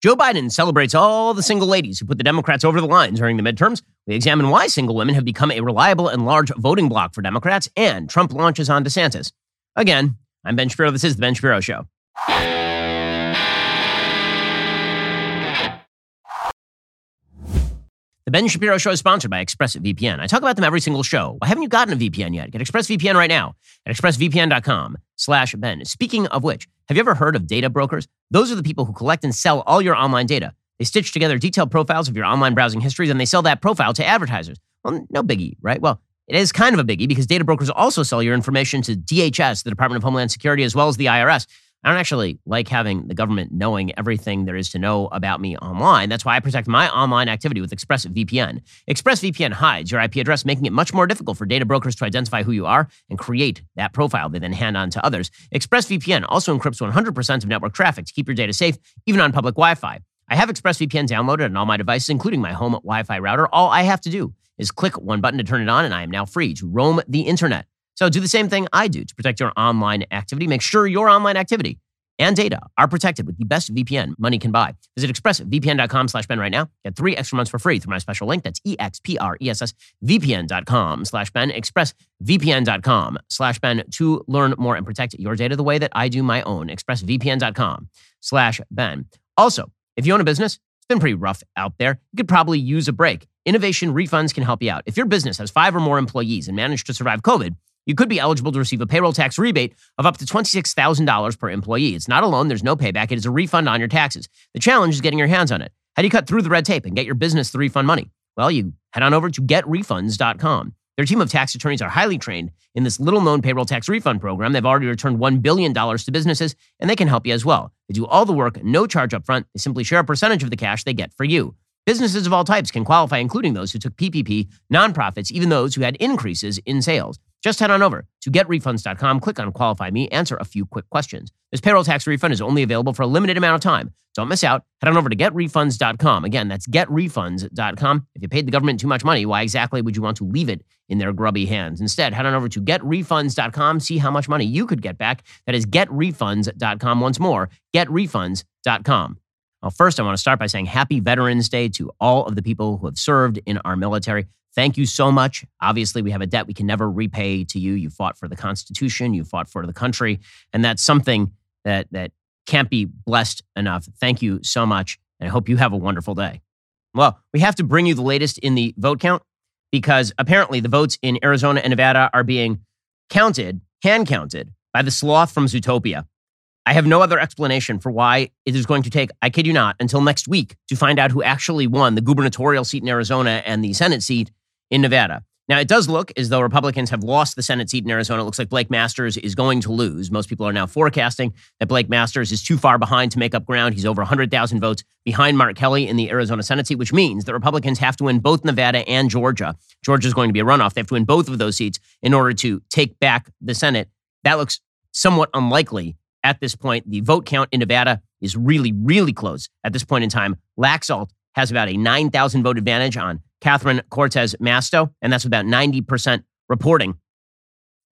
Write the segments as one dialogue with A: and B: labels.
A: Joe Biden celebrates all the single ladies who put the Democrats over the line during the midterms. We examine why single women have become a reliable and large voting bloc for Democrats, and Trump launches on DeSantis. Again, I'm Ben Shapiro. This is The Ben Shapiro Show. The Ben Shapiro Show is sponsored by ExpressVPN. I talk about them every single show. Why haven't you gotten a VPN yet? Get ExpressVPN right now at expressvpn.com slash Ben. Speaking of which, have you ever heard of data brokers? Those are the people who collect and sell all your online data. They stitch together detailed profiles of your online browsing history, then they sell that profile to advertisers. Well, no biggie, right? Well, it is kind of a biggie because data brokers also sell your information to DHS, the Department of Homeland Security, as well as the IRS. I don't actually like having the government knowing everything there is to know about me online. That's why I protect my online activity with ExpressVPN. ExpressVPN hides your IP address, making it much more difficult for data brokers to identify who you are and create that profile they then hand on to others. ExpressVPN also encrypts 100% of network traffic to keep your data safe, even on public Wi Fi. I have ExpressVPN downloaded on all my devices, including my home Wi Fi router. All I have to do is click one button to turn it on, and I am now free to roam the internet. So do the same thing I do to protect your online activity. Make sure your online activity and data are protected with the best VPN money can buy. Visit expressvpn.com slash Ben right now. Get three extra months for free through my special link. That's expressvpn.com slash Ben. Expressvpn.com slash Ben to learn more and protect your data the way that I do my own. Expressvpn.com slash Ben. Also, if you own a business, it's been pretty rough out there. You could probably use a break. Innovation refunds can help you out. If your business has five or more employees and managed to survive COVID, you could be eligible to receive a payroll tax rebate of up to $26,000 per employee. It's not a loan, there's no payback, it is a refund on your taxes. The challenge is getting your hands on it. How do you cut through the red tape and get your business the refund money? Well, you head on over to getrefunds.com. Their team of tax attorneys are highly trained in this little known payroll tax refund program. They've already returned $1 billion to businesses, and they can help you as well. They do all the work, no charge up front. They simply share a percentage of the cash they get for you. Businesses of all types can qualify, including those who took PPP, nonprofits, even those who had increases in sales. Just head on over to getrefunds.com, click on Qualify Me, answer a few quick questions. This payroll tax refund is only available for a limited amount of time. Don't miss out. Head on over to getrefunds.com. Again, that's getrefunds.com. If you paid the government too much money, why exactly would you want to leave it in their grubby hands? Instead, head on over to getrefunds.com, see how much money you could get back. That is getrefunds.com. Once more, getrefunds.com. Well, first, I want to start by saying happy Veterans Day to all of the people who have served in our military. Thank you so much. Obviously, we have a debt we can never repay to you. You fought for the Constitution, you fought for the country, and that's something that that can't be blessed enough. Thank you so much, and I hope you have a wonderful day. Well, we have to bring you the latest in the vote count because apparently the votes in Arizona and Nevada are being counted, hand counted by the sloth from Zootopia. I have no other explanation for why it is going to take, I kid you not, until next week to find out who actually won the gubernatorial seat in Arizona and the Senate seat in Nevada. Now, it does look as though Republicans have lost the Senate seat in Arizona. It looks like Blake Masters is going to lose. Most people are now forecasting that Blake Masters is too far behind to make up ground. He's over 100,000 votes behind Mark Kelly in the Arizona Senate seat, which means that Republicans have to win both Nevada and Georgia. Georgia is going to be a runoff. They have to win both of those seats in order to take back the Senate. That looks somewhat unlikely at this point. The vote count in Nevada is really, really close at this point in time. Laxalt has about a 9,000 vote advantage on Catherine Cortez Masto, and that's about 90% reporting.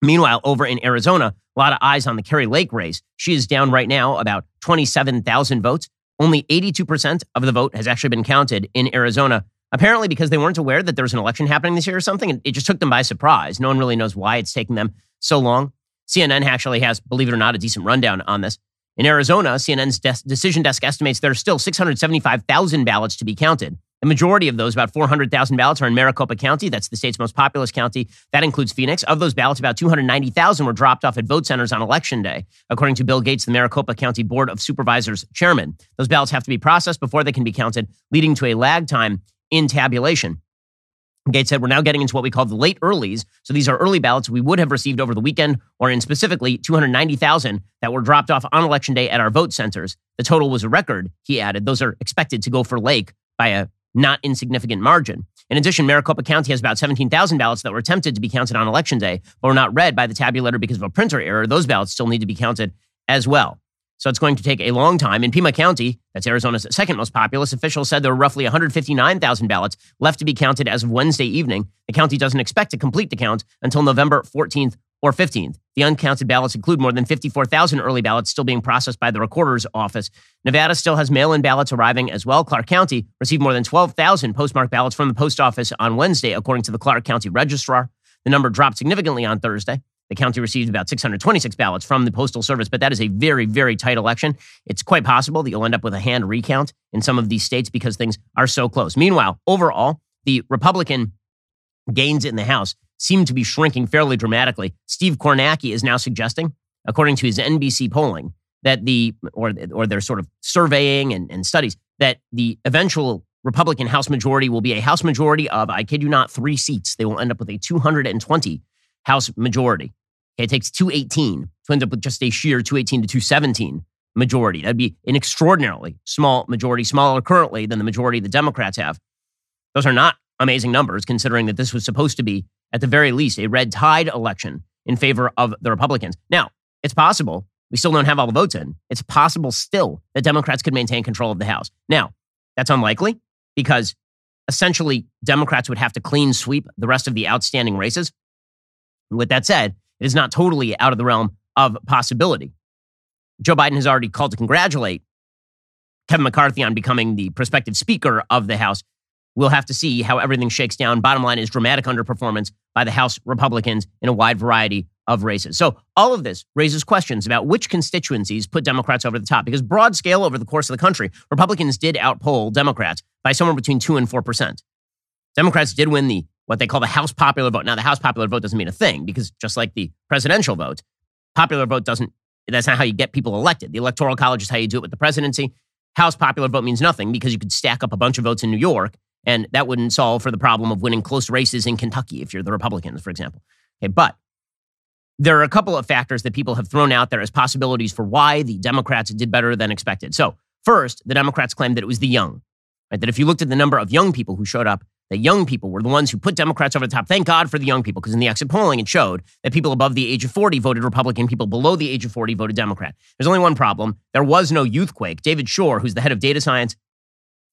A: Meanwhile, over in Arizona, a lot of eyes on the Kari Lake race. She is down right now about 27,000 votes. Only 82% of the vote has actually been counted in Arizona, apparently because they weren't aware that there was an election happening this year or something. And It just took them by surprise. No one really knows why it's taking them so long. CNN actually has, believe it or not, a decent rundown on this. In Arizona, CNN's de- decision desk estimates there are still 675,000 ballots to be counted. The majority of those, about 400,000 ballots, are in Maricopa County. That's the state's most populous county. That includes Phoenix. Of those ballots, about 290,000 were dropped off at vote centers on election day, according to Bill Gates, the Maricopa County Board of Supervisors chairman. Those ballots have to be processed before they can be counted, leading to a lag time in tabulation. Gates said, We're now getting into what we call the late earlies. So these are early ballots we would have received over the weekend, or in specifically 290,000 that were dropped off on election day at our vote centers. The total was a record, he added. Those are expected to go for Lake by a not insignificant margin. In addition, Maricopa County has about 17,000 ballots that were attempted to be counted on election day, but were not read by the tabulator because of a printer error. Those ballots still need to be counted as well. So it's going to take a long time. In Pima County, that's Arizona's second most populous, officials said there were roughly 159,000 ballots left to be counted as of Wednesday evening. The county doesn't expect to complete the count until November 14th or 15th. The uncounted ballots include more than 54,000 early ballots still being processed by the recorder's office. Nevada still has mail in ballots arriving as well. Clark County received more than 12,000 postmarked ballots from the post office on Wednesday, according to the Clark County Registrar. The number dropped significantly on Thursday. The county received about 626 ballots from the Postal Service, but that is a very, very tight election. It's quite possible that you'll end up with a hand recount in some of these states because things are so close. Meanwhile, overall, the Republican gains in the House seem to be shrinking fairly dramatically. Steve Kornacki is now suggesting, according to his NBC polling, that the, or, or their sort of surveying and, and studies, that the eventual Republican House majority will be a House majority of, I kid you not, three seats. They will end up with a 220 House majority. Okay, it takes 218 to end up with just a sheer 218 to 217 majority. That'd be an extraordinarily small majority, smaller currently than the majority the Democrats have. Those are not amazing numbers, considering that this was supposed to be, at the very least, a red tide election in favor of the Republicans. Now, it's possible we still don't have all the votes in. It's possible still that Democrats could maintain control of the House. Now, that's unlikely because essentially Democrats would have to clean sweep the rest of the outstanding races. With that said, it is not totally out of the realm of possibility. Joe Biden has already called to congratulate Kevin McCarthy on becoming the prospective Speaker of the House. We'll have to see how everything shakes down. Bottom line is dramatic underperformance by the House Republicans in a wide variety of races. So all of this raises questions about which constituencies put Democrats over the top. Because broad scale over the course of the country, Republicans did outpoll Democrats by somewhere between two and four percent. Democrats did win the what they call the House popular vote. Now, the House popular vote doesn't mean a thing because just like the presidential vote, popular vote doesn't. That's not how you get people elected. The electoral college is how you do it with the presidency. House popular vote means nothing because you could stack up a bunch of votes in New York and that wouldn't solve for the problem of winning close races in Kentucky if you're the Republicans, for example. Okay, but there are a couple of factors that people have thrown out there as possibilities for why the Democrats did better than expected. So, first, the Democrats claimed that it was the young, right? That if you looked at the number of young people who showed up, that young people were the ones who put Democrats over the top. Thank God for the young people, because in the exit polling, it showed that people above the age of 40 voted Republican, people below the age of 40 voted Democrat. There's only one problem. There was no youthquake. David Shor, who's the head of data science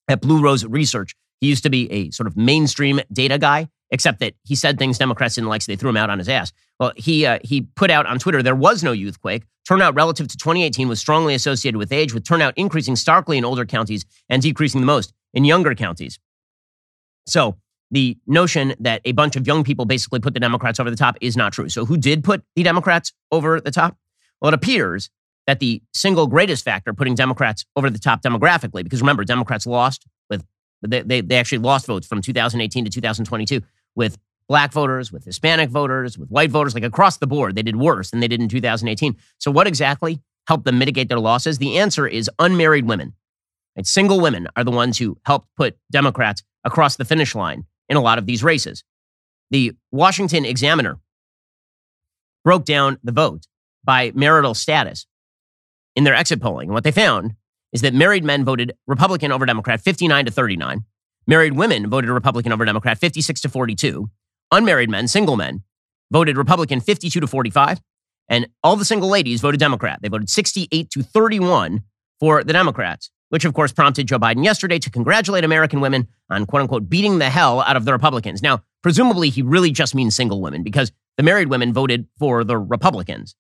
A: at Blue Rose Research, he used to be a sort of mainstream data guy, except that he said things Democrats didn't like, so they threw him out on his ass. Well, he uh, he put out on Twitter there was no youthquake. Turnout relative to 2018 was strongly associated with age, with turnout increasing starkly in older counties and decreasing the most in younger counties. So the notion that a bunch of young people basically put the Democrats over the top is not true. So who did put the Democrats over the top? Well, it appears that the single greatest factor putting Democrats over the top demographically, because remember, Democrats lost they, they, they actually lost votes from 2018 to 2022 with black voters, with Hispanic voters, with white voters, like across the board. They did worse than they did in 2018. So, what exactly helped them mitigate their losses? The answer is unmarried women. Right? Single women are the ones who helped put Democrats across the finish line in a lot of these races. The Washington Examiner broke down the vote by marital status in their exit polling. And what they found is that married men voted Republican over Democrat 59 to 39. Married women voted Republican over Democrat 56 to 42. Unmarried men, single men, voted Republican 52 to 45. And all the single ladies voted Democrat. They voted 68 to 31 for the Democrats, which of course prompted Joe Biden yesterday to congratulate American women on quote unquote beating the hell out of the Republicans. Now, presumably he really just means single women because the married women voted for the Republicans.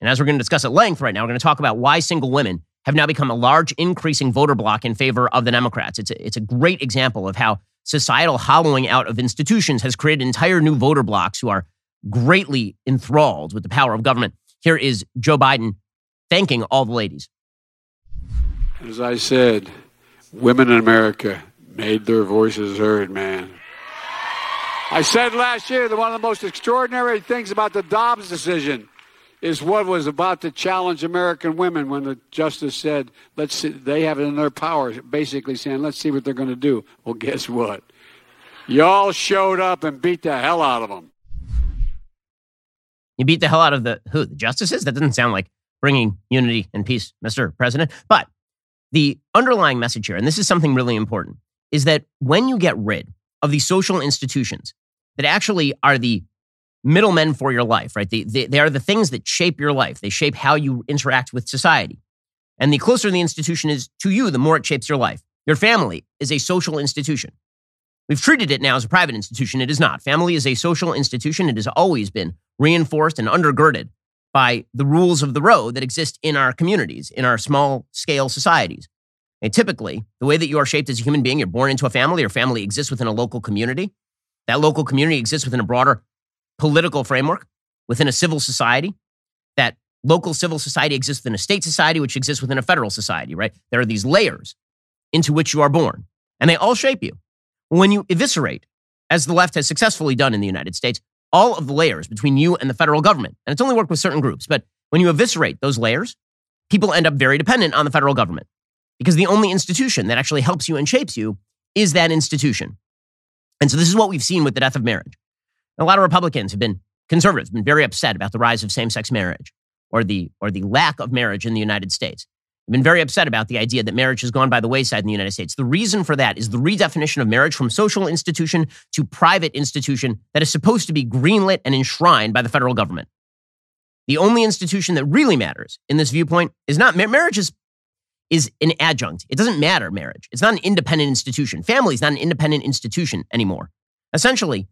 A: And as we're going to discuss at length right now, we're going to talk about why single women have now become a large increasing voter bloc in favor of the Democrats. It's a, it's a great example of how societal hollowing out of institutions has created entire new voter blocs who are greatly enthralled with the power of government. Here is Joe Biden thanking all the ladies.
B: As I said, women in America made their voices heard, man. I said last year that one of the most extraordinary things about the Dobbs decision is what was about to challenge American women when the justice said, let's see, they have it in their power, basically saying, let's see what they're going to do. Well, guess what? Y'all showed up and beat the hell out of them.
A: You beat the hell out of the who? The justices? That doesn't sound like bringing unity and peace, Mr. President. But the underlying message here, and this is something really important, is that when you get rid of the social institutions that actually are the middlemen for your life, right? They, they, they are the things that shape your life. They shape how you interact with society. And the closer the institution is to you, the more it shapes your life. Your family is a social institution. We've treated it now as a private institution. It is not. Family is a social institution. It has always been reinforced and undergirded by the rules of the road that exist in our communities, in our small scale societies. And typically, the way that you are shaped as a human being, you're born into a family, your family exists within a local community. That local community exists within a broader political framework, within a civil society. That local civil society exists within a state society, which exists within a federal society, right? There are these layers into which you are born, and they all shape you. When you eviscerate, as the left has successfully done in the United States, all of the layers between you and the federal government, and it's only worked with certain groups, but when you eviscerate those layers, people end up very dependent on the federal government because the only institution that actually helps you and shapes you is that institution. And so this is what we've seen with the death of marriage. a lot of Republicans have been conservatives, been very upset about the rise of same-sex marriage or the or the lack of marriage in the United States. I've been very upset about the idea that marriage has gone by the wayside in the United States. The reason for that is the redefinition of marriage from social institution to private institution that is supposed to be greenlit and enshrined by the federal government. The only institution that really matters in this viewpoint is not marriage is is an adjunct. It doesn't matter marriage. It's not an independent institution. Family is not an independent institution anymore. Essentially,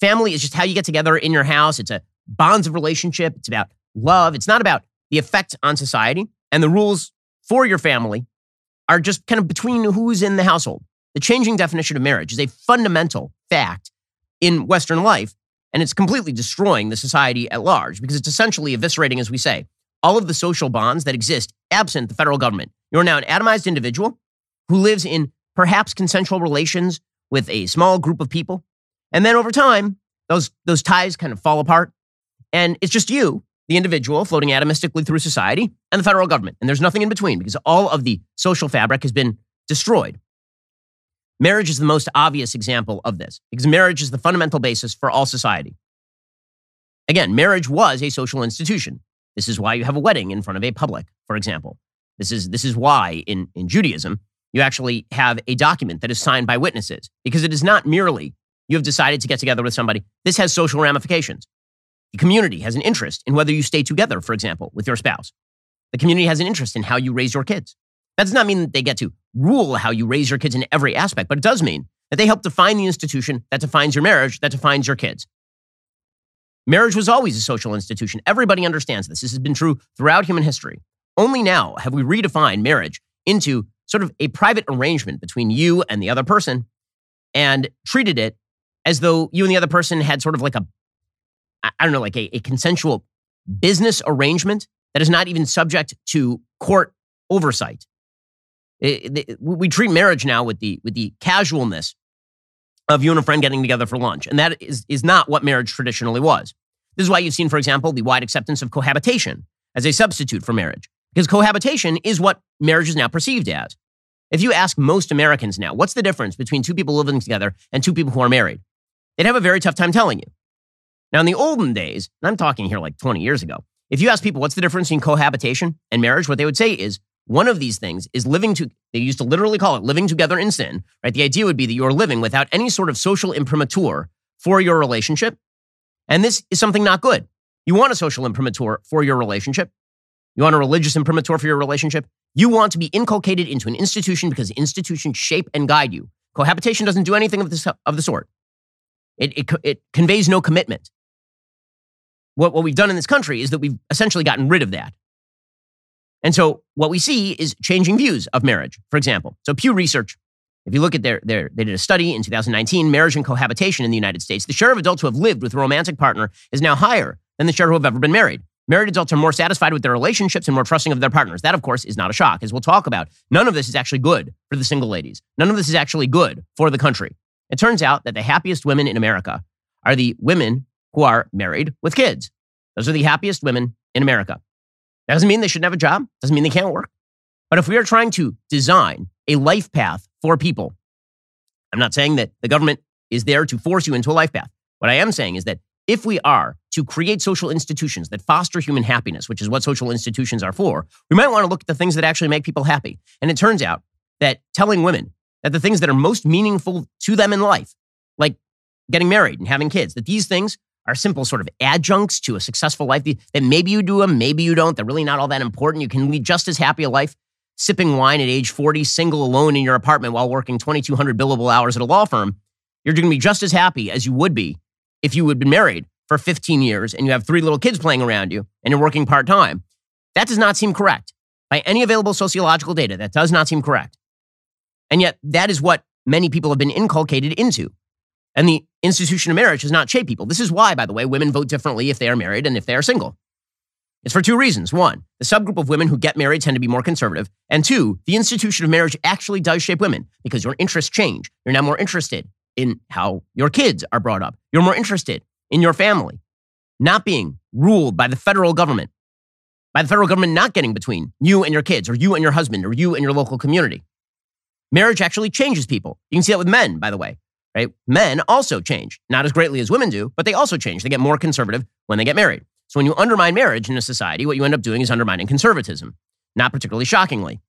A: family is just how you get together in your house. It's a bonds of relationship. It's about love. It's not about the effect on society and the rules for your family are just kind of between who's in the household. The changing definition of marriage is a fundamental fact in Western life, and it's completely destroying the society at large because it's essentially eviscerating, as we say, all of the social bonds that exist absent the federal government. You're now an atomized individual who lives in perhaps consensual relations with a small group of people. And then over time, those, those ties kind of fall apart. And it's just you the individual floating atomistically through society and the federal government. And there's nothing in between because all of the social fabric has been destroyed. Marriage is the most obvious example of this because marriage is the fundamental basis for all society. Again, marriage was a social institution. This is why you have a wedding in front of a public, for example. This is, this is why in, in Judaism, you actually have a document that is signed by witnesses because it is not merely you have decided to get together with somebody. This has social ramifications. The community has an interest in whether you stay together, for example, with your spouse. The community has an interest in how you raise your kids. That does not mean that they get to rule how you raise your kids in every aspect, but it does mean that they help define the institution that defines your marriage, that defines your kids. Marriage was always a social institution. Everybody understands this. This has been true throughout human history. Only now have we redefined marriage into sort of a private arrangement between you and the other person and treated it as though you and the other person had sort of like a I don't know, like a, a consensual business arrangement that is not even subject to court oversight. It, it, we treat marriage now with the with the casualness of you and a friend getting together for lunch, and that is is not what marriage traditionally was. This is why you've seen, for example, the wide acceptance of cohabitation as a substitute for marriage, because cohabitation is what marriage is now perceived as. If you ask most Americans now, what's the difference between two people living together and two people who are married? They'd have a very tough time telling you. Now, in the olden days, and I'm talking here like 20 years ago, if you ask people what's the difference between cohabitation and marriage, what they would say is one of these things is living to, they used to literally call it living together in sin, right? The idea would be that you're living without any sort of social imprimatur for your relationship. And this is something not good. You want a social imprimatur for your relationship. You want a religious imprimatur for your relationship. You want to be inculcated into an institution because institutions shape and guide you. Cohabitation doesn't do anything of, this, of the sort. It, it, it conveys no commitment what, what we've done in this country is that we've essentially gotten rid of that. And so what we see is changing views of marriage, for example. So Pew Research, if you look at their, their they did a study in 2019, marriage and cohabitation in the United States, the share of adults who have lived with a romantic partner is now higher than the share who have ever been married. Married adults are more satisfied with their relationships and more trusting of their partners. That, of course, is not a shock, as we'll talk about. None of this is actually good for the single ladies. None of this is actually good for the country. It turns out that the happiest women in America are the women who are married with kids. Those are the happiest women in America. That doesn't mean they shouldn't have a job, doesn't mean they can't work. But if we are trying to design a life path for people, I'm not saying that the government is there to force you into a life path. What I am saying is that if we are to create social institutions that foster human happiness, which is what social institutions are for, we might want to look at the things that actually make people happy. And it turns out that telling women that the things that are most meaningful to them in life, like getting married and having kids, that these things are simple sort of adjuncts to a successful life that maybe you do them, maybe you don't. They're really not all that important. You can lead just as happy a life sipping wine at age 40, single alone in your apartment while working 2,200 billable hours at a law firm. You're going to be just as happy as you would be if you had been married for 15 years and you have three little kids playing around you and you're working part time. That does not seem correct. By any available sociological data, that does not seem correct. And yet, that is what many people have been inculcated into. And the institution of marriage has not shaped people. This is why, by the way, women vote differently if they are married and if they are single. It's for two reasons. One, the subgroup of women who get married tend to be more conservative. And two, the institution of marriage actually does shape women because your interests change. You're now more interested in how your kids are brought up. You're more interested in your family not being ruled by the federal government, by the federal government not getting between you and your kids, or you and your husband, or you and your local community. Marriage actually changes people. You can see that with men, by the way, right? Men also change, not as greatly as women do, but they also change. They get more conservative when they get married. So when you undermine marriage in a society, what you end up doing is undermining conservatism, not particularly shockingly.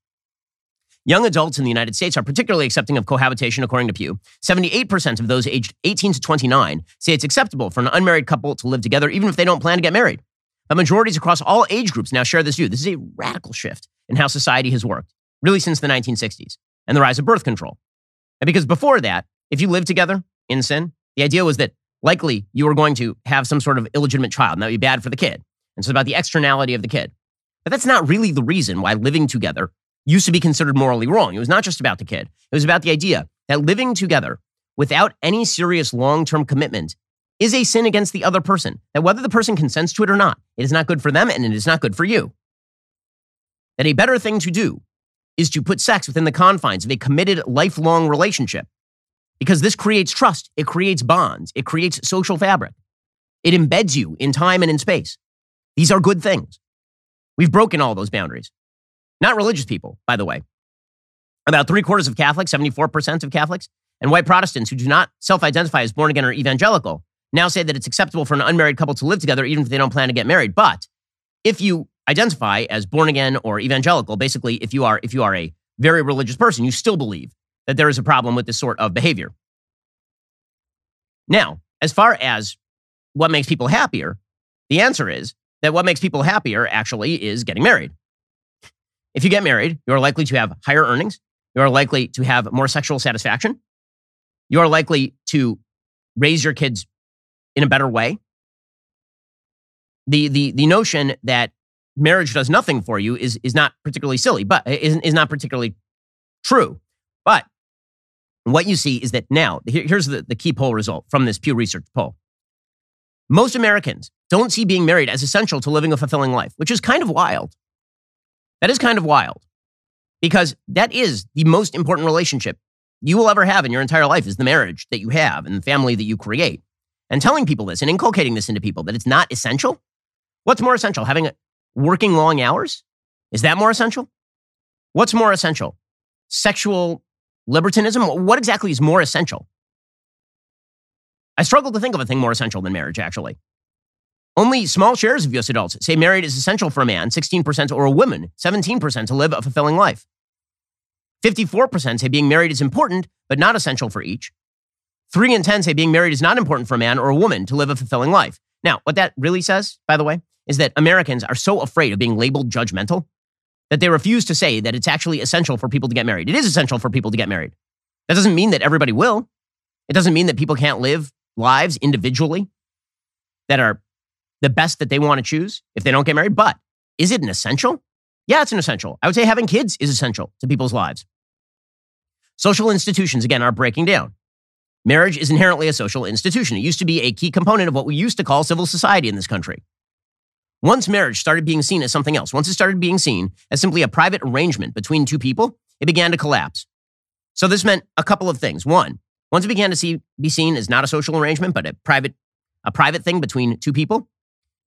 A: Young adults in the United States are particularly accepting of cohabitation, according to Pew. 78% of those aged 18 to 29 say it's acceptable for an unmarried couple to live together, even if they don't plan to get married. But majorities across all age groups now share this view. This is a radical shift in how society has worked, really since the 1960s, and the rise of birth control. And because before that, if you lived together in sin, the idea was that likely you were going to have some sort of illegitimate child, and that would be bad for the kid. And so about the externality of the kid. But that's not really the reason why living together used to be considered morally wrong. It was not just about the kid, it was about the idea that living together without any serious long term commitment is a sin against the other person. That whether the person consents to it or not, it is not good for them and it is not good for you. That a better thing to do is to put sex within the confines of a committed lifelong relationship because this creates trust, it creates bonds, it creates social fabric, it embeds you in time and in space. These are good things. We've broken all those boundaries. Not religious people, by the way. About three quarters of Catholics, 74% of Catholics, and white Protestants who do not self identify as born again or evangelical now say that it's acceptable for an unmarried couple to live together even if they don't plan to get married. But if you identify as born again or evangelical, basically, if you are, if you are a very religious person, you still believe that there is a problem with this sort of behavior. Now, as far as what makes people happier, the answer is that what makes people happier actually is getting married. If you get married, you are likely to have higher earnings. You are likely to have more sexual satisfaction. You are likely to raise your kids in a better way. The, the, the notion that marriage does nothing for you is, is not particularly silly, but is, is not particularly true. But what you see is that now, here, here's the, the key poll result from this Pew Research poll. Most Americans don't see being married as essential to living a fulfilling life, which is kind of wild. That is kind of wild because that is the most important relationship you will ever have in your entire life is the marriage that you have and the family that you create. And telling people this and inculcating this into people that it's not essential. What's more essential? Having working long hours? Is that more essential? What's more essential? Sexual libertinism? What exactly is more essential? I struggle to think of a thing more essential than marriage, actually. Only small shares of US adults say marriage is essential for a man, 16%, or a woman, 17%, to live a fulfilling life. 54% say being married is important, but not essential for each. 3 in 10 say being married is not important for a man or a woman to live a fulfilling life. Now, what that really says, by the way, is that Americans are so afraid of being labeled judgmental that they refuse to say that it's actually essential for people to get married. It is essential for people to get married. That doesn't mean that everybody will. It doesn't mean that people can't live lives individually that are the best that they want to choose if they don't get married. But is it an essential? Yeah, it's an essential. I would say having kids is essential to people's lives. Social institutions, again, are breaking down. Marriage is inherently a social institution. It used to be a key component of what we used to call civil society in this country. Once marriage started being seen as something else, once it started being seen as simply a private arrangement between two people, it began to collapse. So this meant a couple of things. One, once it began to see, be seen as not a social arrangement, but a private, a private thing between two people,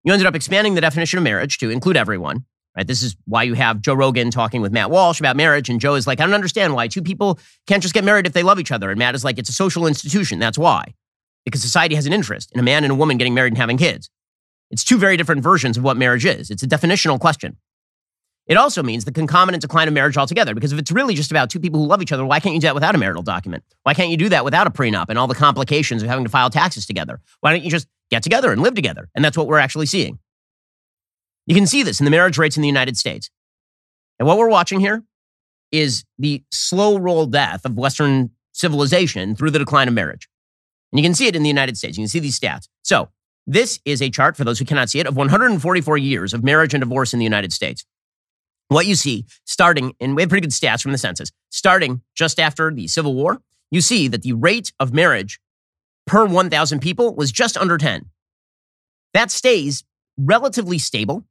A: you ended up expanding the definition of marriage to include everyone. Right? This is why you have Joe Rogan talking with Matt Walsh about marriage, and Joe is like, I don't understand why two people can't just get married if they love each other. And Matt is like, it's a social institution. That's why. Because society has an interest in a man and a woman getting married and having kids. It's two very different versions of what marriage is. It's a definitional question. It also means the concomitant decline of marriage altogether, because if it's really just about two people who love each other, why can't you do that without a marital document? Why can't you do that without a prenup and all the complications of having to file taxes together? Why don't you just get together and live together? And that's what we're actually seeing. You can see this in the marriage rates in the United States. And what we're watching here is the slow roll death of Western civilization through the decline of marriage. And you can see it in the United States. You can see these stats. So this is a chart, for those who cannot see it, of 144 years of marriage and divorce in the United States. What you see starting, and we have pretty good stats from the census, starting just after the Civil War, you see that the rate of marriage per 1,000 people was just under 10. That stays relatively stable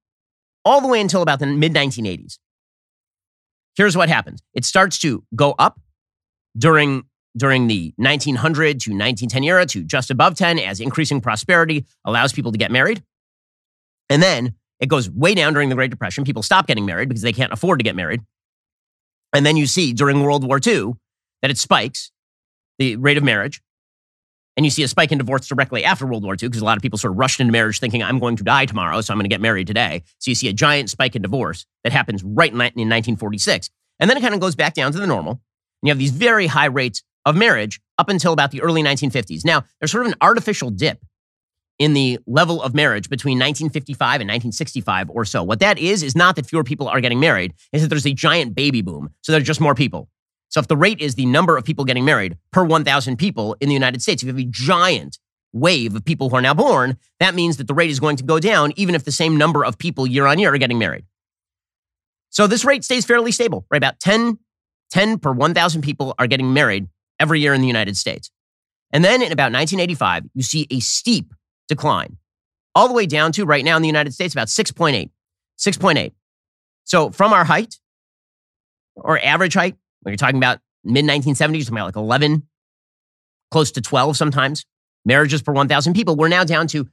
A: all the way until about the mid 1980s. Here's what happens it starts to go up during during the 1900 to 1910 era to just above 10 as increasing prosperity allows people to get married. And then it goes way down during the Great Depression. People stop getting married because they can't afford to get married. And then you see during World War II that it spikes the rate of marriage. And you see a spike in divorce directly after World War II because a lot of people sort of rushed into marriage thinking, I'm going to die tomorrow, so I'm going to get married today. So you see a giant spike in divorce that happens right in 1946. And then it kind of goes back down to the normal. And you have these very high rates of marriage up until about the early 1950s. Now, there's sort of an artificial dip in the level of marriage between 1955 and 1965 or so. What that is, is not that fewer people are getting married, is that there's a giant baby boom. So there's just more people. So if the rate is the number of people getting married per 1,000 people in the United States, if you have a giant wave of people who are now born, that means that the rate is going to go down even if the same number of people year on year are getting married. So this rate stays fairly stable, right? About 10, 10 per 1,000 people are getting married every year in the United States. And then in about 1985, you see a steep decline, all the way down to right now in the United States, about 6.8. 6.8. So from our height or average height, when you're talking about mid 1970s, talking about like 11, close to 12 sometimes, marriages per 1,000 people, we're now down to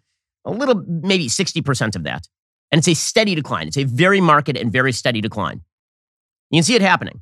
A: a little, maybe 60% of that. And it's a steady decline. It's a very marked and very steady decline. You can see it happening.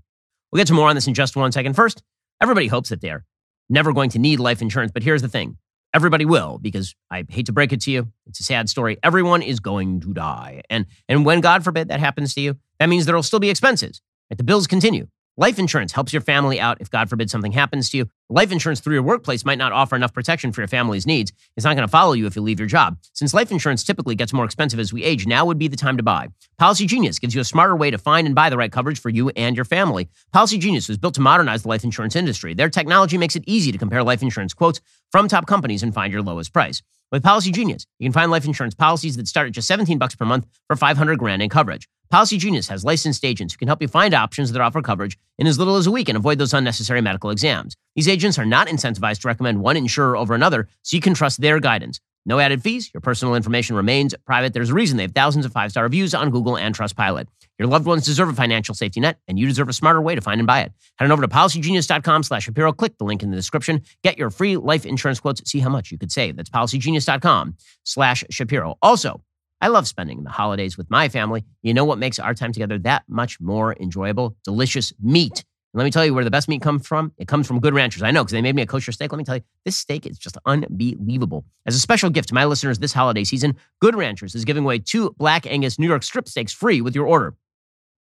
A: We'll get to more on this in just one second. First, everybody hopes that they're never going to need life insurance. But here's the thing everybody will, because I hate to break it to you. It's a sad story. Everyone is going to die. And, and when, God forbid, that happens to you, that means there will still be expenses. Right? The bills continue. Life insurance helps your family out if, God forbid, something happens to you. Life insurance through your workplace might not offer enough protection for your family's needs. It's not going to follow you if you leave your job. Since life insurance typically gets more expensive as we age, now would be the time to buy. Policygenius gives you a smarter way to find and buy the right coverage for you and your family. Policygenius was built to modernize the life insurance industry. Their technology makes it easy to compare life insurance quotes from top companies and find your lowest price. With Policygenius, you can find life insurance policies that start at just 17 bucks per month for 500 grand in coverage. Policygenius has licensed agents who can help you find options that offer coverage in as little as a week and avoid those unnecessary medical exams. These agents are not incentivized to recommend one insurer over another, so you can trust their guidance. No added fees. Your personal information remains private. There's a reason they have thousands of five star reviews on Google and Trustpilot. Your loved ones deserve a financial safety net, and you deserve a smarter way to find and buy it. Head on over to policygenius.com slash Shapiro. Click the link in the description. Get your free life insurance quotes. See how much you could save. That's policygenius.com slash Shapiro. Also, I love spending the holidays with my family. You know what makes our time together that much more enjoyable? Delicious meat. And let me tell you where the best meat comes from. It comes from Good Ranchers. I know because they made me a kosher steak. Let me tell you, this steak is just unbelievable. As a special gift to my listeners this holiday season, Good Ranchers is giving away two Black Angus New York strip steaks free with your order.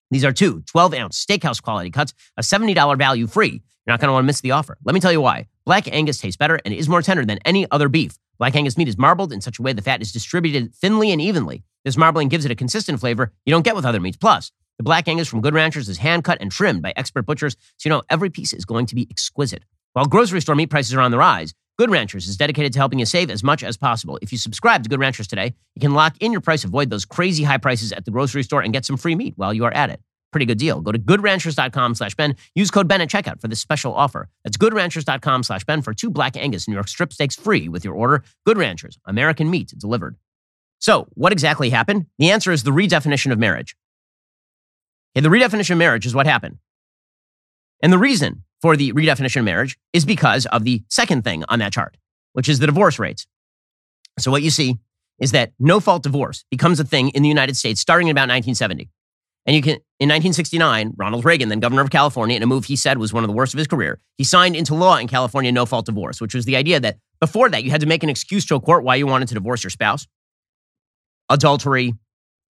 A: These are two 12 ounce steakhouse quality cuts, a $70 value free. You're not going to want to miss the offer. Let me tell you why. Black Angus tastes better and is more tender than any other beef. Black Angus meat is marbled in such a way the fat is distributed thinly and evenly. This marbling gives it a consistent flavor you don't get with other meats. Plus, the Black Angus from Good Ranchers is hand cut and trimmed by expert butchers, so you know every piece is going to be exquisite. While grocery store meat prices are on the rise, Good Ranchers is dedicated to helping you save as much as possible. If you subscribe to Good Ranchers today, you can lock in your price, avoid those crazy high prices at the grocery store, and get some free meat while you are at it. Pretty good deal. Go to goodranchers.com slash Ben. Use code Ben at checkout for this special offer. That's goodranchers.com slash Ben for two Black Angus New York strip steaks free with your order. Good Ranchers, American meat delivered. So, what exactly happened? The answer is the redefinition of marriage. Okay, the redefinition of marriage is what happened. And the reason for the redefinition of marriage is because of the second thing on that chart, which is the divorce rates. So, what you see is that no fault divorce becomes a thing in the United States starting in about 1970. And you can, in 1969, Ronald Reagan, then governor of California, in a move he said was one of the worst of his career, he signed into law in California no fault divorce, which was the idea that before that you had to make an excuse to a court why you wanted to divorce your spouse. Adultery,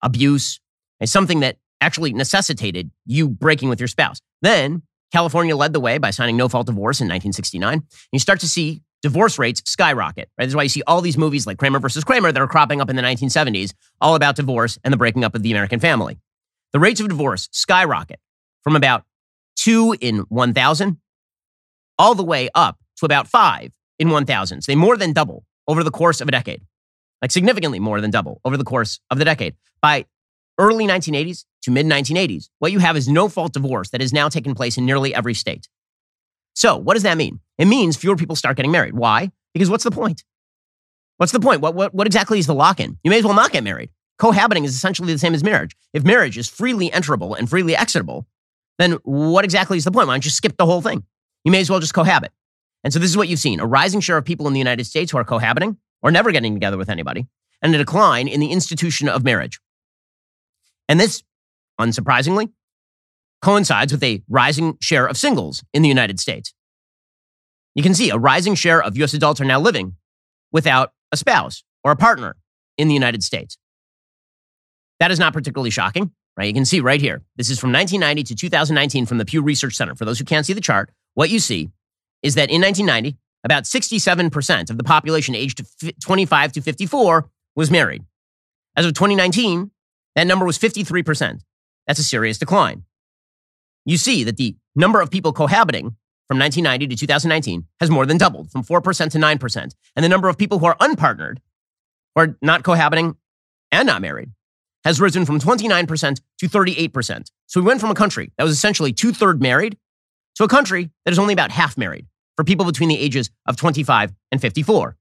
A: abuse, is something that actually necessitated you breaking with your spouse. Then California led the way by signing no fault divorce in 1969. And You start to see divorce rates skyrocket. Right? That's why you see all these movies like Kramer versus Kramer that are cropping up in the 1970s, all about divorce and the breaking up of the American family. The rates of divorce skyrocket from about two in 1,000 all the way up to about five in 1000s. They more than double over the course of a decade, like significantly more than double over the course of the decade. By early 1980s to mid 1980s, what you have is no fault divorce that has now taken place in nearly every state. So, what does that mean? It means fewer people start getting married. Why? Because what's the point? What's the point? What, what, what exactly is the lock in? You may as well not get married. Cohabiting is essentially the same as marriage. If marriage is freely enterable and freely exitable, then what exactly is the point? Why don't you skip the whole thing? You may as well just cohabit. And so this is what you've seen a rising share of people in the United States who are cohabiting or never getting together with anybody, and a decline in the institution of marriage. And this, unsurprisingly, coincides with a rising share of singles in the United States. You can see a rising share of US adults are now living without a spouse or a partner in the United States. That is not particularly shocking, right? You can see right here. This is from 1990 to 2019 from the Pew Research Center. For those who can't see the chart, what you see is that in 1990, about 67% of the population aged 25 to 54 was married. As of 2019, that number was 53%. That's a serious decline. You see that the number of people cohabiting from 1990 to 2019 has more than doubled from 4% to 9%. And the number of people who are unpartnered, or not cohabiting and not married, has risen from 29% to 38%. So we went from a country that was essentially two thirds married to a country that is only about half married for people between the ages of 25 and 54.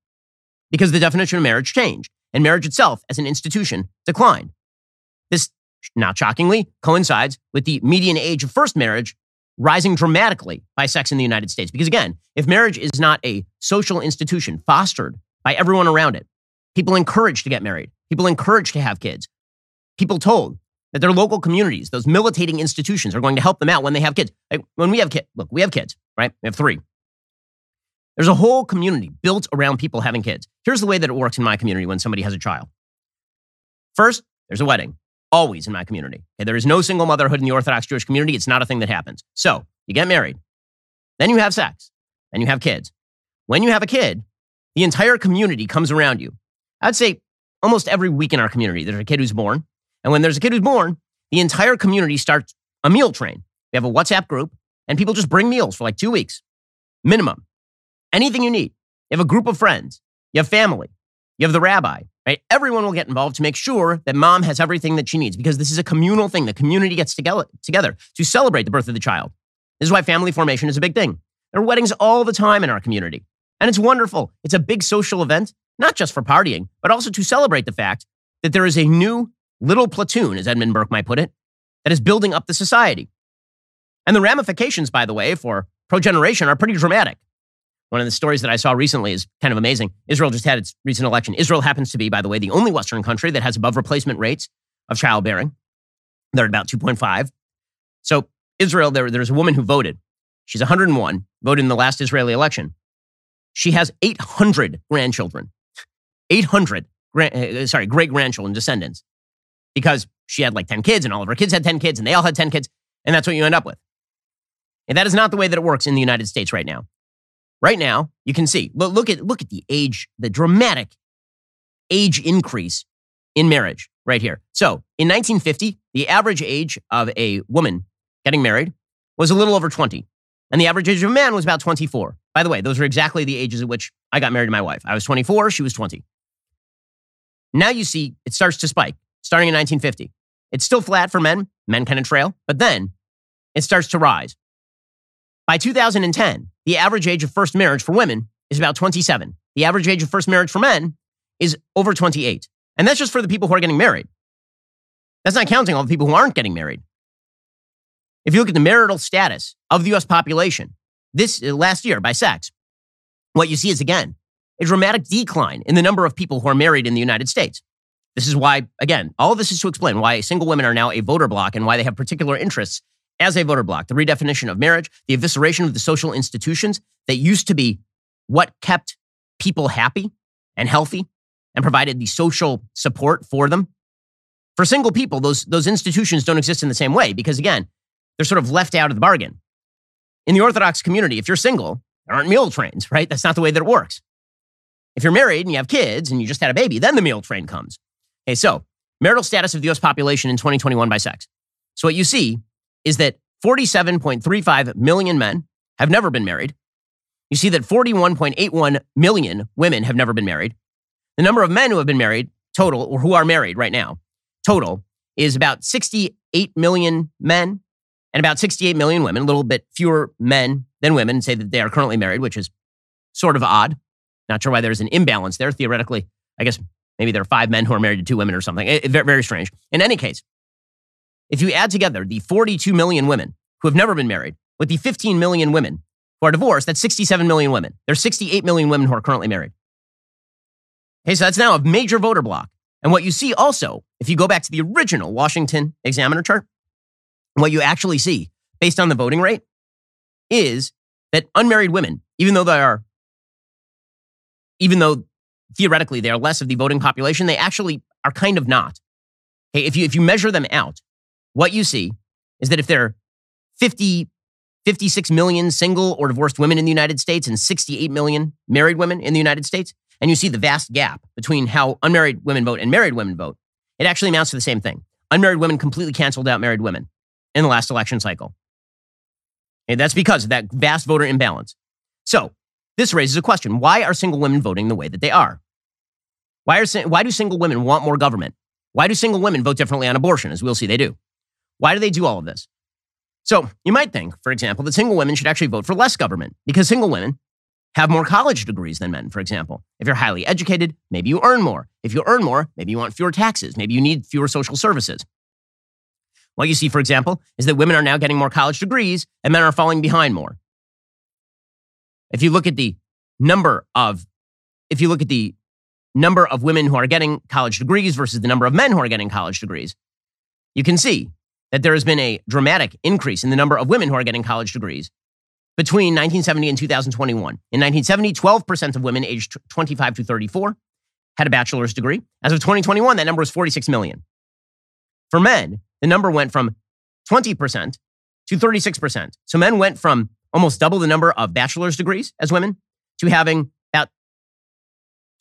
A: Because the definition of marriage changed, and marriage itself as an institution declined. This, not shockingly, coincides with the median age of first marriage rising dramatically by sex in the United States. Because again, if marriage is not a social institution fostered by everyone around it, people encouraged to get married, people encouraged to have kids, people told that their local communities, those militating institutions, are going to help them out when they have kids. Like when we have kids, look, we have kids, right? We have three. There's a whole community built around people having kids. Here's the way that it works in my community when somebody has a child. First, there's a wedding, always in my community. Okay, there is no single motherhood in the Orthodox Jewish community. It's not a thing that happens. So you get married, then you have sex, then you have kids. When you have a kid, the entire community comes around you. I'd say almost every week in our community, there's a kid who's born. And when there's a kid who's born, the entire community starts a meal train. We have a WhatsApp group, and people just bring meals for like two weeks, minimum. Anything you need. You have a group of friends, you have family, you have the rabbi, right? Everyone will get involved to make sure that mom has everything that she needs because this is a communal thing. The community gets together, together to celebrate the birth of the child. This is why family formation is a big thing. There are weddings all the time in our community, and it's wonderful. It's a big social event, not just for partying, but also to celebrate the fact that there is a new little platoon, as Edmund Burke might put it, that is building up the society. And the ramifications, by the way, for progeneration are pretty dramatic. One of the stories that I saw recently is kind of amazing. Israel just had its recent election. Israel happens to be, by the way, the only Western country that has above replacement rates of childbearing. They're at about 2.5. So, Israel, there, there's a woman who voted. She's 101, voted in the last Israeli election. She has 800 grandchildren, 800, uh, sorry, great grandchildren, descendants because she had like 10 kids and all of her kids had 10 kids and they all had 10 kids. And that's what you end up with. And that is not the way that it works in the United States right now. Right now, you can see, look, at, look at the age, the dramatic age increase in marriage right here. So in 1950, the average age of a woman getting married was a little over 20. And the average age of a man was about 24. By the way, those are exactly the ages at which I got married to my wife. I was 24, she was 20. Now you see it starts to spike starting in 1950. It's still flat for men, men kind of trail, but then it starts to rise. By 2010, the average age of first marriage for women is about 27. The average age of first marriage for men is over 28. And that's just for the people who are getting married. That's not counting all the people who aren't getting married. If you look at the marital status of the US population this uh, last year by sex, what you see is again a dramatic decline in the number of people who are married in the United States. This is why, again, all of this is to explain why single women are now a voter bloc and why they have particular interests as a voter bloc. The redefinition of marriage, the evisceration of the social institutions that used to be what kept people happy and healthy and provided the social support for them. For single people, those, those institutions don't exist in the same way because, again, they're sort of left out of the bargain. In the Orthodox community, if you're single, there aren't meal trains, right? That's not the way that it works. If you're married and you have kids and you just had a baby, then the meal train comes. Okay, so marital status of the US population in 2021 by sex. So what you see is that 47.35 million men have never been married. you see that 41.81 million women have never been married. The number of men who have been married, total, or who are married right now, total, is about 68 million men and about 68 million women, a little bit fewer men than women say that they are currently married, which is sort of odd. Not sure why there's an imbalance there. Theoretically, I guess maybe there are five men who are married to two women or something. It, it, very, very strange. In any case, if you add together the 42 million women who have never been married with the 15 million women who are divorced, that's 67 million women. There's 68 million women who are currently married. Okay, so that's now a major voter block. And what you see also, if you go back to the original Washington Examiner chart, what you actually see based on the voting rate is that unmarried women, even though they are, even though theoretically they are less of the voting population, they actually are kind of not. Okay, if you if you measure them out, what you see is that if there are 50, 56 million single or divorced women in the United States and 68 million married women in the United States, and you see the vast gap between how unmarried women vote and married women vote, it actually amounts to the same thing. Unmarried women completely canceled out married women in the last election cycle. And that's because of that vast voter imbalance. So, this raises a question. Why are single women voting the way that they are? Why, are, why do single women want more government? Why do single women vote differently on abortion? As we'll see, they do. Why do they do all of this? So, you might think, for example, that single women should actually vote for less government because single women have more college degrees than men, for example. If you're highly educated, maybe you earn more. If you earn more, maybe you want fewer taxes. Maybe you need fewer social services. What you see, for example, is that women are now getting more college degrees and men are falling behind more. If you look at the number of, if you look at the number of women who are getting college degrees versus the number of men who are getting college degrees, you can see that there has been a dramatic increase in the number of women who are getting college degrees between 1970 and 2021. In 1970, 12% of women aged 25 to 34 had a bachelor's degree. As of 2021, that number was 46 million. For men, the number went from 20% to 36%. So men went from almost double the number of bachelor's degrees as women to having about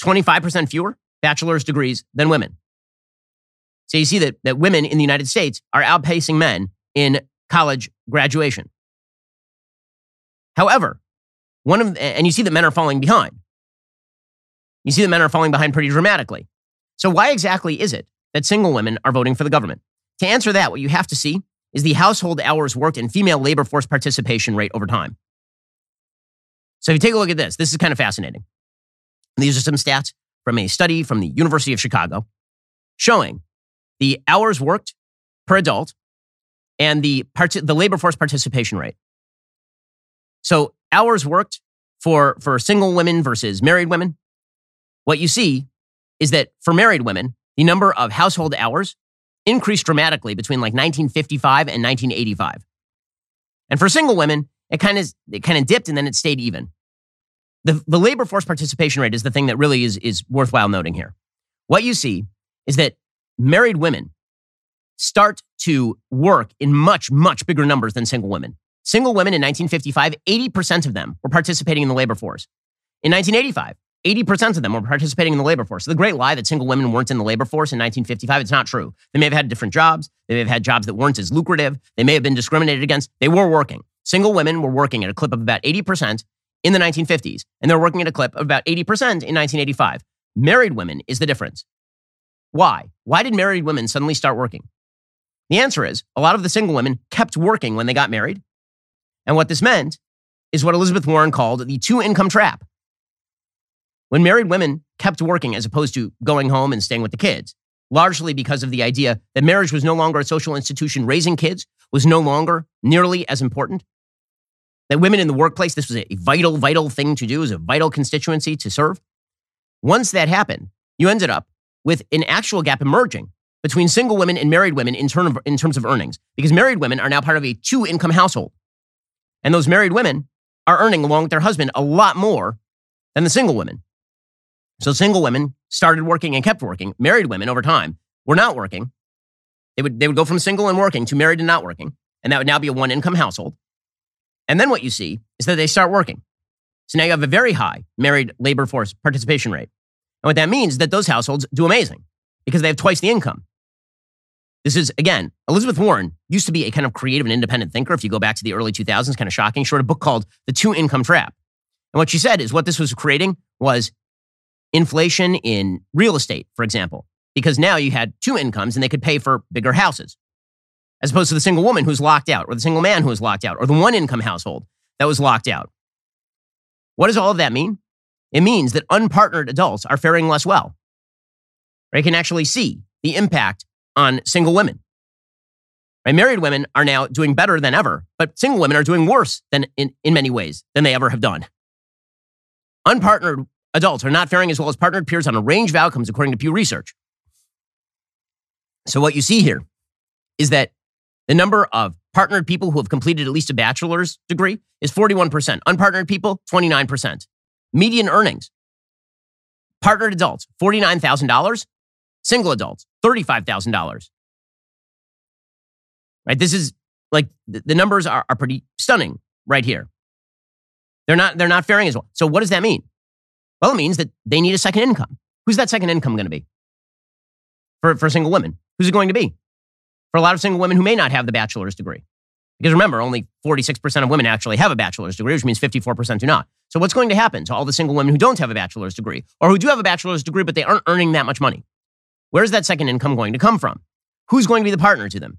A: 25% fewer bachelor's degrees than women. So you see that, that women in the United States are outpacing men in college graduation. However, one of, and you see that men are falling behind. You see that men are falling behind pretty dramatically. So why exactly is it that single women are voting for the government? To answer that, what you have to see is the household hours worked and female labor force participation rate over time. So if you take a look at this, this is kind of fascinating. These are some stats from a study from the University of Chicago showing the hours worked per adult and the, part- the labor force participation rate. So hours worked for, for single women versus married women. What you see is that for married women, the number of household hours increased dramatically between like 1955 and 1985. And for single women, it kind of it kind of dipped and then it stayed even. The, the labor force participation rate is the thing that really is, is worthwhile noting here. What you see is that married women start to work in much, much bigger numbers than single women. Single women in 1955, 80% of them were participating in the labor force. In 1985, 80% of them were participating in the labor force. So the great lie that single women weren't in the labor force in 1955, it's not true. They may have had different jobs. They may have had jobs that weren't as lucrative. They may have been discriminated against. They were working. Single women were working at a clip of about 80% in the 1950s, and they're working at a clip of about 80% in 1985. Married women is the difference. Why? Why did married women suddenly start working? The answer is a lot of the single women kept working when they got married and what this meant is what Elizabeth Warren called the two income trap. When married women kept working as opposed to going home and staying with the kids, largely because of the idea that marriage was no longer a social institution, raising kids was no longer nearly as important. That women in the workplace, this was a vital, vital thing to do, was a vital constituency to serve. Once that happened, you ended up with an actual gap emerging between single women and married women in, term of, in terms of earnings, because married women are now part of a two income household. And those married women are earning along with their husband a lot more than the single women. So single women started working and kept working. Married women over time were not working. They would, they would go from single and working to married and not working. And that would now be a one income household. And then what you see is that they start working. So now you have a very high married labor force participation rate. And what that means is that those households do amazing because they have twice the income. This is, again, Elizabeth Warren used to be a kind of creative and independent thinker. If you go back to the early 2000s, kind of shocking. She wrote a book called The Two Income Trap. And what she said is what this was creating was inflation in real estate, for example, because now you had two incomes and they could pay for bigger houses, as opposed to the single woman who's locked out, or the single man who was locked out, or the one income household that was locked out. What does all of that mean? It means that unpartnered adults are faring less well. They can actually see the impact on single women. Right? Married women are now doing better than ever, but single women are doing worse than in, in many ways than they ever have done. Unpartnered adults are not faring as well as partnered peers on a range of outcomes, according to Pew Research. So, what you see here is that the number of partnered people who have completed at least a bachelor's degree is 41%. Unpartnered people, 29%. Median earnings, partnered adults, $49,000. Single adults, $35,000. Right? This is like the numbers are, are pretty stunning right here. They're not, they're not faring as well. So what does that mean? Well, it means that they need a second income. Who's that second income going to be? For, for single women. Who's it going to be? For a lot of single women who may not have the bachelor's degree. Because remember, only 46% of women actually have a bachelor's degree, which means 54% do not. So what's going to happen to all the single women who don't have a bachelor's degree or who do have a bachelor's degree, but they aren't earning that much money? Where's that second income going to come from? Who's going to be the partner to them?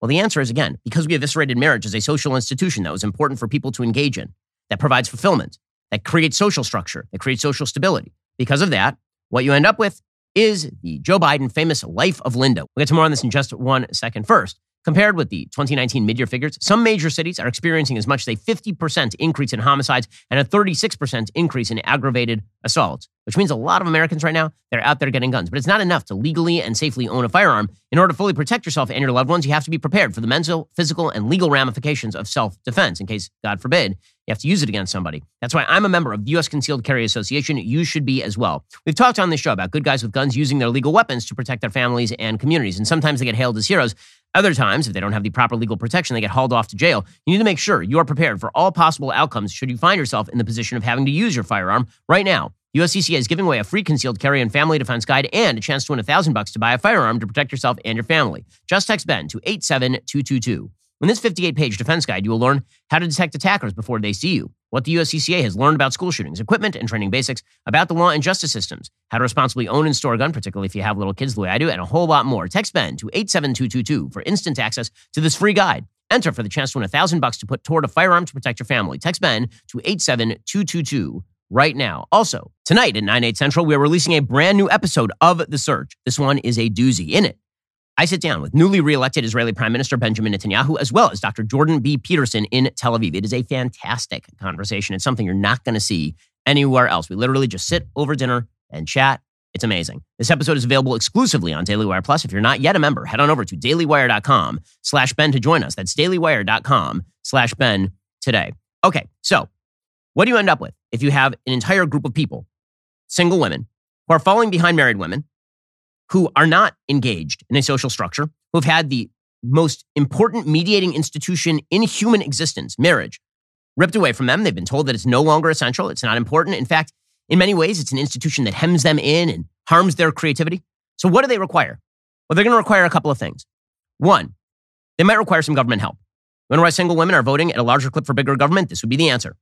A: Well, the answer is again, because we eviscerated marriage as a social institution that was important for people to engage in, that provides fulfillment, that creates social structure, that creates social stability. Because of that, what you end up with is the Joe Biden famous life of Linda. We'll get to more on this in just one second. First, Compared with the 2019 mid year figures, some major cities are experiencing as much as a 50% increase in homicides and a 36% increase in aggravated assaults, which means a lot of Americans right now, they're out there getting guns. But it's not enough to legally and safely own a firearm. In order to fully protect yourself and your loved ones, you have to be prepared for the mental, physical, and legal ramifications of self defense in case, God forbid, you have to use it against somebody. That's why I'm a member of the U.S. Concealed Carry Association. You should be as well. We've talked on this show about good guys with guns using their legal weapons to protect their families and communities. And sometimes they get hailed as heroes. Other times, if they don't have the proper legal protection, they get hauled off to jail. You need to make sure you are prepared for all possible outcomes should you find yourself in the position of having to use your firearm right now. USCCA is giving away a free concealed carry and family defense guide and a chance to win a thousand bucks to buy a firearm to protect yourself and your family. Just text Ben to 87222. In this 58 page defense guide, you will learn how to detect attackers before they see you what the USCCA has learned about school shootings, equipment and training basics, about the law and justice systems, how to responsibly own and store a gun, particularly if you have little kids the way I do, and a whole lot more. Text Ben to 87222 for instant access to this free guide. Enter for the chance to win a thousand bucks to put toward a firearm to protect your family. Text Ben to 87222 right now. Also, tonight at 9, 8 central, we are releasing a brand new episode of The Search. This one is a doozy. In it, I sit down with newly reelected Israeli Prime Minister Benjamin Netanyahu, as well as Dr. Jordan B. Peterson in Tel Aviv. It is a fantastic conversation. It's something you're not going to see anywhere else. We literally just sit over dinner and chat. It's amazing. This episode is available exclusively on Daily Wire Plus. If you're not yet a member, head on over to dailywire.com slash Ben to join us. That's dailywire.com slash Ben today. Okay, so what do you end up with if you have an entire group of people, single women, who are falling behind married women, who are not engaged in a social structure, who have had the most important mediating institution in human existence, marriage, ripped away from them. They've been told that it's no longer essential, it's not important. In fact, in many ways, it's an institution that hems them in and harms their creativity. So, what do they require? Well, they're going to require a couple of things. One, they might require some government help. When why single women are voting at a larger clip for bigger government? This would be the answer.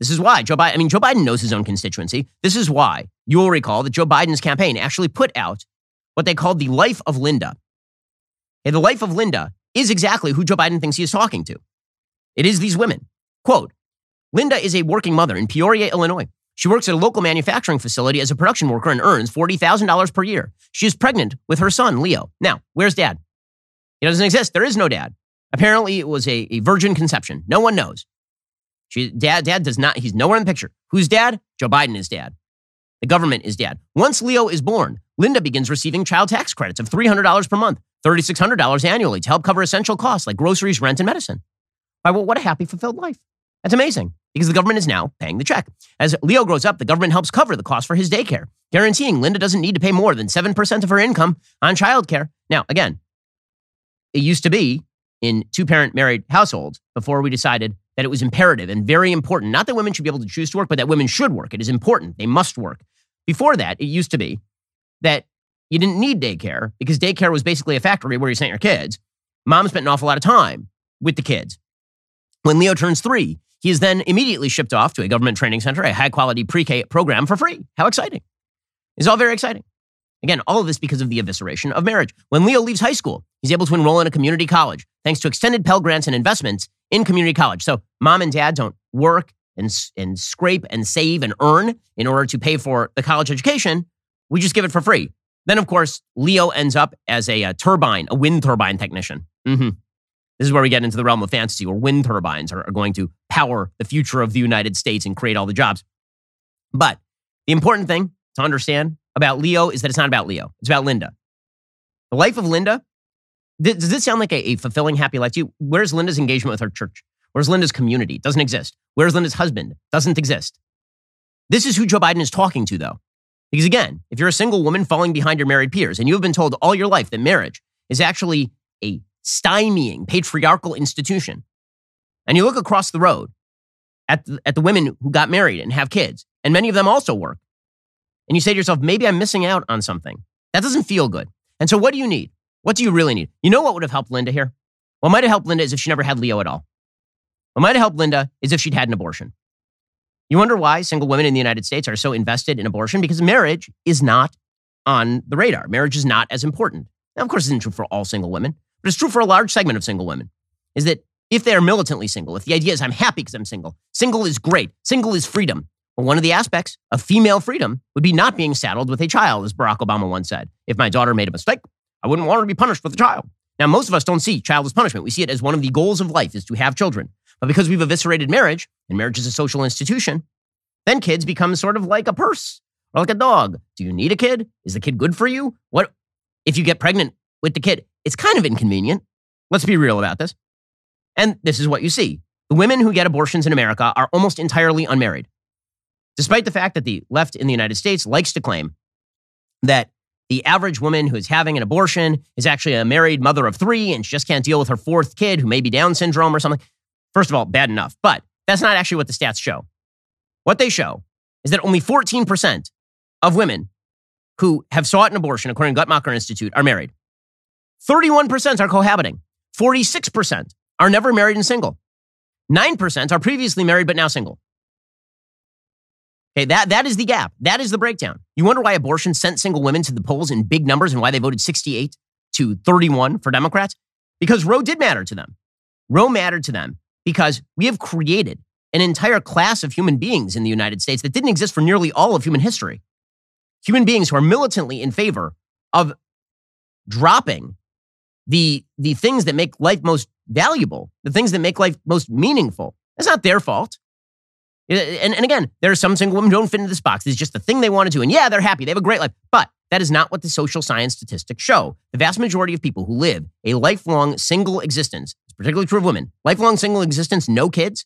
A: This is why Joe Biden, I mean, Joe Biden knows his own constituency. This is why you will recall that Joe Biden's campaign actually put out what they called the life of Linda. And the life of Linda is exactly who Joe Biden thinks he is talking to. It is these women. Quote Linda is a working mother in Peoria, Illinois. She works at a local manufacturing facility as a production worker and earns $40,000 per year. She is pregnant with her son, Leo. Now, where's dad? He doesn't exist. There is no dad. Apparently, it was a, a virgin conception. No one knows. She, dad, dad does not, he's nowhere in the picture. Who's dad? Joe Biden is dad. The government is dad. Once Leo is born, Linda begins receiving child tax credits of $300 per month, $3,600 annually to help cover essential costs like groceries, rent, and medicine. Why, what a happy, fulfilled life. That's amazing because the government is now paying the check. As Leo grows up, the government helps cover the cost for his daycare, guaranteeing Linda doesn't need to pay more than 7% of her income on childcare. Now, again, it used to be in two parent married households before we decided that it was imperative and very important, not that women should be able to choose to work, but that women should work. It is important. They must work. Before that, it used to be that you didn't need daycare because daycare was basically a factory where you sent your kids. Mom spent an awful lot of time with the kids. When Leo turns three, he is then immediately shipped off to a government training center, a high quality pre K program for free. How exciting! It's all very exciting. Again, all of this because of the evisceration of marriage. When Leo leaves high school, he's able to enroll in a community college thanks to extended Pell Grants and investments in community college. So mom and dad don't work and, and scrape and save and earn in order to pay for the college education. We just give it for free. Then, of course, Leo ends up as a, a turbine, a wind turbine technician. Mm-hmm. This is where we get into the realm of fantasy, where wind turbines are, are going to power the future of the United States and create all the jobs. But the important thing to understand about Leo is that it's not about Leo, it's about Linda. The life of Linda, does this sound like a, a fulfilling, happy life to you? Where's Linda's engagement with her church? Where's Linda's community? Doesn't exist. Where's Linda's husband? Doesn't exist. This is who Joe Biden is talking to, though. Because again, if you're a single woman falling behind your married peers and you have been told all your life that marriage is actually a stymieing patriarchal institution, and you look across the road at the, at the women who got married and have kids, and many of them also work, and you say to yourself, maybe I'm missing out on something, that doesn't feel good. And so, what do you need? What do you really need? You know what would have helped Linda here? What might have helped Linda is if she never had Leo at all. What might have helped Linda is if she'd had an abortion. You wonder why single women in the United States are so invested in abortion? Because marriage is not on the radar. Marriage is not as important. Now, of course, it isn't true for all single women, but it's true for a large segment of single women. Is that if they are militantly single, if the idea is I'm happy because I'm single, single is great, single is freedom. One of the aspects of female freedom would be not being saddled with a child, as Barack Obama once said. If my daughter made a mistake, I wouldn't want her to be punished with a child. Now, most of us don't see child as punishment. We see it as one of the goals of life is to have children. But because we've eviscerated marriage, and marriage is a social institution, then kids become sort of like a purse or like a dog. Do you need a kid? Is the kid good for you? What if you get pregnant with the kid? It's kind of inconvenient. Let's be real about this. And this is what you see. The women who get abortions in America are almost entirely unmarried. Despite the fact that the left in the United States likes to claim that the average woman who is having an abortion is actually a married mother of three and she just can't deal with her fourth kid who may be Down syndrome or something. First of all, bad enough. But that's not actually what the stats show. What they show is that only 14% of women who have sought an abortion, according to Guttmacher Institute, are married. 31% are cohabiting. 46% are never married and single. 9% are previously married but now single. Okay, that, that is the gap. That is the breakdown. You wonder why abortion sent single women to the polls in big numbers and why they voted 68 to 31 for Democrats? Because Roe did matter to them. Roe mattered to them because we have created an entire class of human beings in the United States that didn't exist for nearly all of human history. Human beings who are militantly in favor of dropping the, the things that make life most valuable, the things that make life most meaningful. It's not their fault. And, and again, there are some single women who don't fit into this box. It's just the thing they want to. And yeah, they're happy. They have a great life. But that is not what the social science statistics show. The vast majority of people who live a lifelong single existence, it's particularly true of women, lifelong single existence, no kids,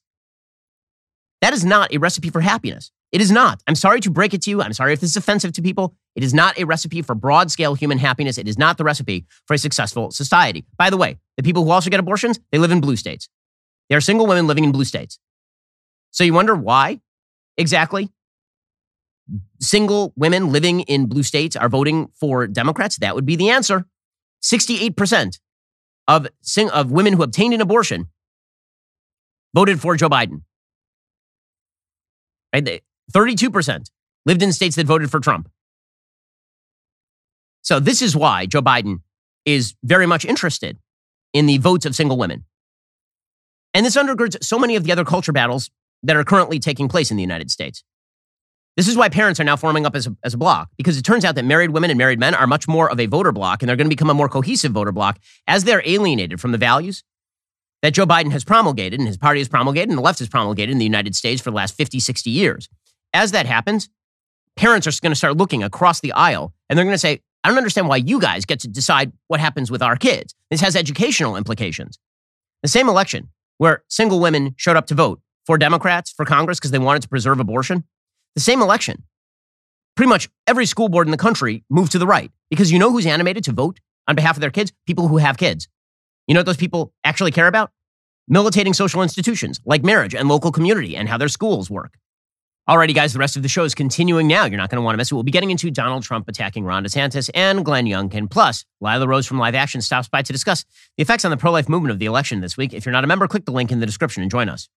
A: that is not a recipe for happiness. It is not. I'm sorry to break it to you. I'm sorry if this is offensive to people. It is not a recipe for broad scale human happiness. It is not the recipe for a successful society. By the way, the people who also get abortions, they live in blue states. They are single women living in blue states. So you wonder why exactly single women living in blue states are voting for Democrats? That would be the answer. 68% of, sing- of women who obtained an abortion voted for Joe Biden. Right? 32% lived in states that voted for Trump. So this is why Joe Biden is very much interested in the votes of single women. And this undergirds so many of the other culture battles that are currently taking place in the United States. This is why parents are now forming up as a, as a block, because it turns out that married women and married men are much more of a voter block, and they're going to become a more cohesive voter block as they're alienated from the values that Joe Biden has promulgated and his party has promulgated and the left has promulgated in the United States for the last 50, 60 years. As that happens, parents are going to start looking across the aisle and they're going to say, I don't understand why you guys get to decide what happens with our kids. This has educational implications. The same election where single women showed up to vote for Democrats for Congress because they wanted to preserve abortion. The same election, pretty much every school board in the country moved to the right because you know who's animated to vote on behalf of their kids? People who have kids. You know what those people actually care about? Militating social institutions like marriage and local community and how their schools work. Alrighty, guys, the rest of the show is continuing now. You're not going to want to miss it. We'll be getting into Donald Trump attacking Ron DeSantis and Glenn Youngkin. Plus, Lila Rose from Live Action stops by to discuss the effects on the pro life movement of the election this week. If you're not a member, click the link in the description and join us.